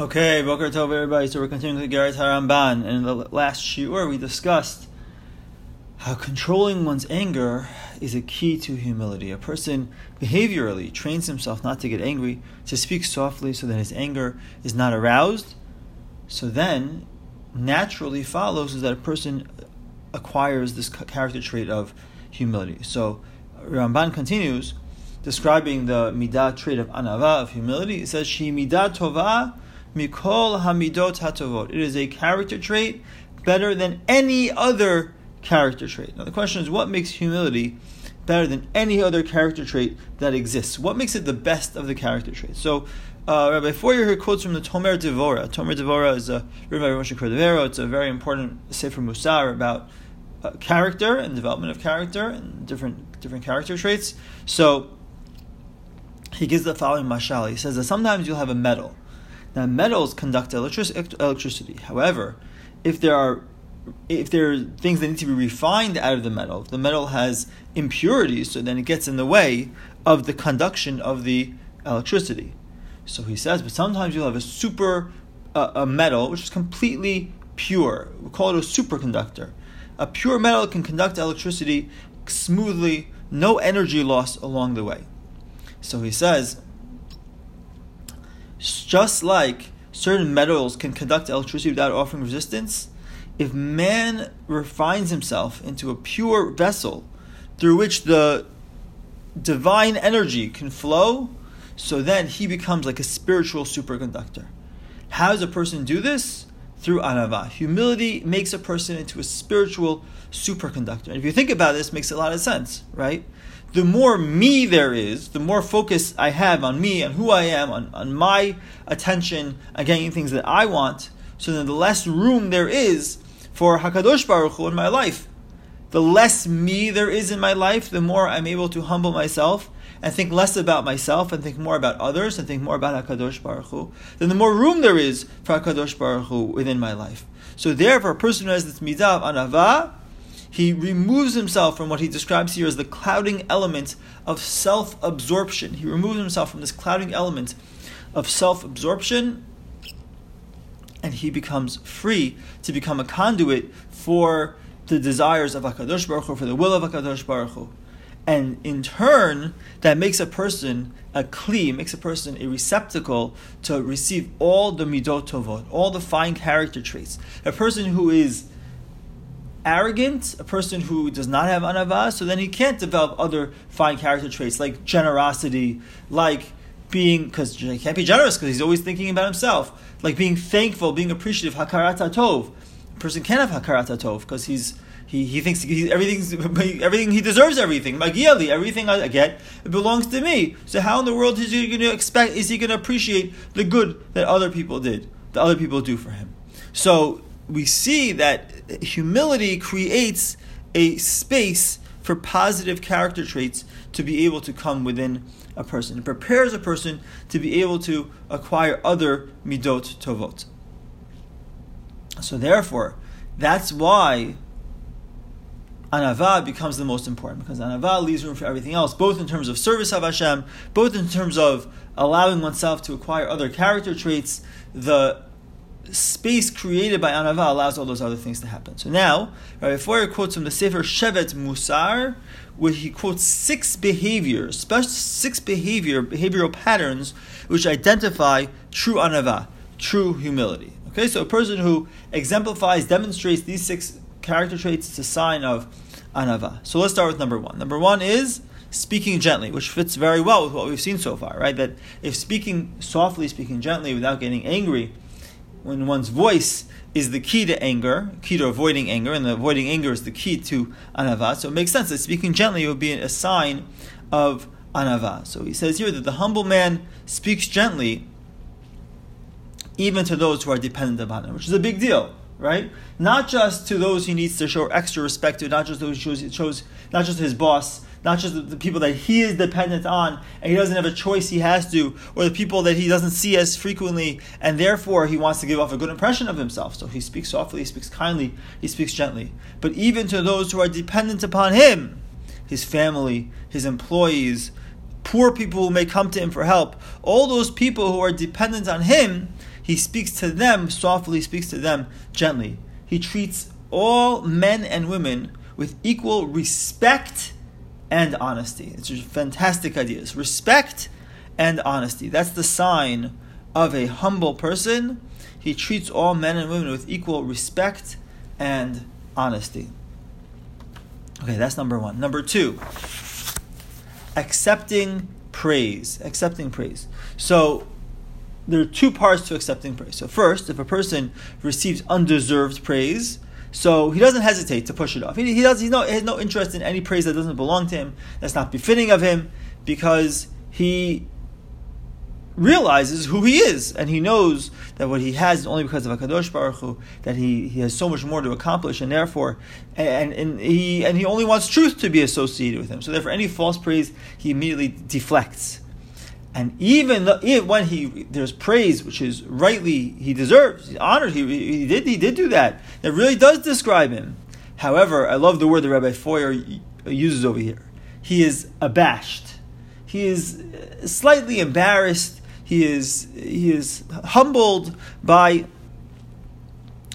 Okay, Boker Tov, everybody. So we're continuing with Igeret Haramban, and in the last shiur we discussed how controlling one's anger is a key to humility. A person behaviorally trains himself not to get angry, to speak softly so that his anger is not aroused. So then, naturally follows is that a person acquires this character trait of humility. So Ramban continues describing the midah trait of anava of humility. It says, "She midah tova." Mikol Hamidot Hatovot. It is a character trait better than any other character trait. Now the question is, what makes humility better than any other character trait that exists? What makes it the best of the character traits? So, uh, Rabbi Feuer here quotes from the Tomer Devora. Tomer Devora is a written by Moshe Cordovero. It's a very important sefer musar about uh, character and development of character and different different character traits. So. He gives the following mashal. He says that sometimes you'll have a metal, now, metals conduct electricity. However, if there are if there are things that need to be refined out of the metal, the metal has impurities, so then it gets in the way of the conduction of the electricity. So he says, but sometimes you'll have a super uh, a metal which is completely pure. We call it a superconductor. A pure metal can conduct electricity smoothly, no energy loss along the way. So he says, just like certain metals can conduct electricity without offering resistance, if man refines himself into a pure vessel through which the divine energy can flow, so then he becomes like a spiritual superconductor. How does a person do this? Through anava. Humility makes a person into a spiritual superconductor. And if you think about this, makes a lot of sense, right? the more me there is, the more focus I have on me and who I am, on, on my attention, on getting things that I want, so then the less room there is for Hakadosh Baruch Hu in my life. The less me there is in my life, the more I'm able to humble myself and think less about myself and think more about others and think more about Hakadosh Baruch Hu. Then the more room there is for Hakadosh Baruch Hu within my life. So therefore, a person who has this midah anava he removes himself from what he describes here as the clouding element of self absorption. He removes himself from this clouding element of self absorption and he becomes free to become a conduit for the desires of HaKadosh Baruch Hu, for the will of HaKadosh Baruch Hu. And in turn, that makes a person a kli, makes a person a receptacle to receive all the midot tovot, all the fine character traits. A person who is arrogant, a person who does not have anava, so then he can't develop other fine character traits like generosity, like being because he can't be generous because he's always thinking about himself, like being thankful, being appreciative, hakarat tov. Person can't have hakarat tov because he's he, he thinks he, everything's everything he deserves everything. Magiali, everything I get it belongs to me. So how in the world is he going to expect? Is he going to appreciate the good that other people did, that other people do for him? So we see that humility creates a space for positive character traits to be able to come within a person. It prepares a person to be able to acquire other midot tovot. So therefore, that's why anava becomes the most important because anava leaves room for everything else, both in terms of service of Hashem, both in terms of allowing oneself to acquire other character traits. The space created by anava allows all those other things to happen. So now, Rabbi Feuer quotes from the Sefer Shevet Musar, where he quotes six behaviors, special six behavior behavioral patterns which identify true anava, true humility. Okay, so a person who exemplifies, demonstrates these six character traits is a sign of anava. So let's start with number one. Number one is speaking gently, which fits very well with what we've seen so far, right? That if speaking softly, speaking gently without getting angry, when one's voice is the key to anger, key to avoiding anger, and avoiding anger is the key to anava. So it makes sense that speaking gently would be a sign of anava. So he says here that the humble man speaks gently even to those who are dependent upon him, which is a big deal, right? Not just to those he needs to show extra respect to, not just those shows, shows not just his boss, not just the, the, people that he is dependent on and he doesn't have a choice he has to, or the people that he doesn't see as frequently, and therefore he wants to give off a good impression of himself. So he speaks softly, he speaks kindly, he speaks gently. But even to those who are dependent upon him, his family, his employees, poor people who may come to him for help, all those people who are dependent on him, he speaks to them softly, speaks to them gently. He treats all men and women with equal respect and honesty. It's just fantastic ideas. Respect and honesty. That's the sign of a humble person. He treats all men and women with equal respect and honesty. Okay, that's number one. Number two, accepting praise. Accepting praise. So there are two parts to accepting praise. So first, if a person receives undeserved praise, so he doesn't hesitate to push it off. He, he does. He's no, he has no interest in any praise that doesn't belong to him. That's not befitting of him, because he realizes who he is, and he knows that what he has is only because of Hakadosh Baruch Hu, that he, he has so much more to accomplish, and therefore, and, and he and he only wants truth to be associated with him. So therefore, any false praise he immediately deflects. And even, even when he there's praise which is rightly he deserves, he's honored. He, he did he did do that. That really does describe him. However, I love the word that Rabbi Feuer uses over here. He is abashed. He is uh, slightly embarrassed he is he is humbled by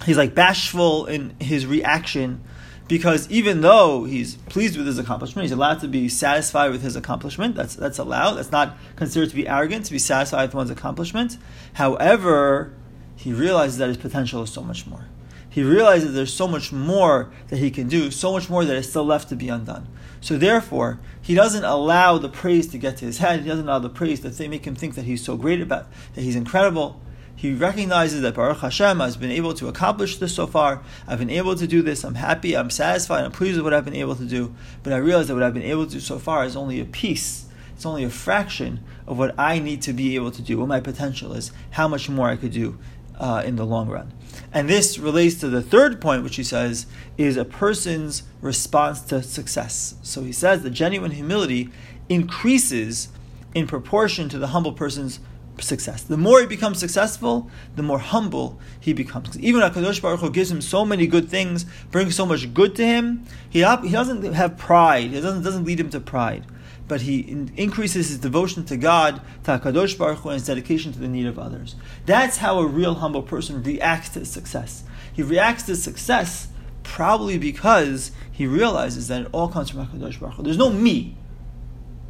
he's like bashful in his reaction because even though he's pleased with his accomplishment, he's allowed to be satisfied with his accomplishment. That's that's allowed. That's not considered to be arrogant to be satisfied with one's accomplishment. However, he realizes that his potential is so much more. He realizes there's so much more that he can do, so much more that is still left to be undone. So therefore, he doesn't allow the praise to get to his head. He doesn't allow the praise that they make him think that he's so great about, that he's incredible. He recognizes that Baruch Hashem has been able to accomplish this so far. I've been able to do this. I'm happy. I'm satisfied. I'm pleased with what I've been able to do. But I realize that what I've been able to do so far is only a piece. It's only a fraction of what I need to be able to do, what my potential is, how much more I could do uh, in the long run. And this relates to the third point, which he says is a person's response to success. So he says that genuine humility increases in proportion to the humble person's success. The more he becomes successful, the more humble he becomes. Even Hakadosh Baruch Hu gives him so many good things, brings so much good to him. He, he doesn't have pride. It doesn't doesn't lead him to pride but he in- increases his devotion to God, to HaKadosh Baruch Hu, and his dedication to the need of others. That's how a real humble person reacts to success. He reacts to success probably because he realizes that it all comes from HaKadosh Baruch Hu. There's no me.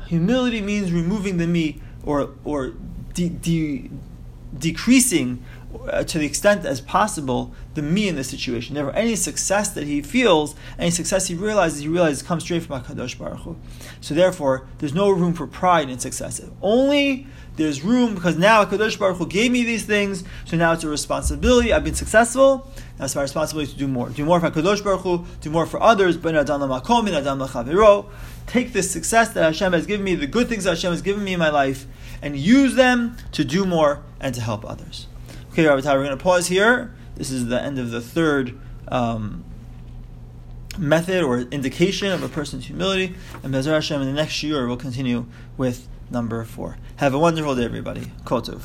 Humility means removing the me or, or de- de- decreasing uh, to the extent as possible the me in the situation. Never any success that he feels, any success he realizes, he realizes comes straight from Hakadosh Baruch Hu. So therefore, there's no room for pride in success. Only there's room because now Hakadosh Baruch Hu gave me these things, so now it's a responsibility. I've been successful. That's my responsibility to do more. Do more for Hakadosh Baruch Hu. Do more for others. Take this success that Hashem has given me, the good things that Hashem has given me in my life, and use them to do more and to help others. Okay, Rabbi we're going to pause here. This is the end of the third um, method or indication of a person's humility. And Bezer Hashem in the next year we'll continue with number four. Have a wonderful day, everybody. Kotov.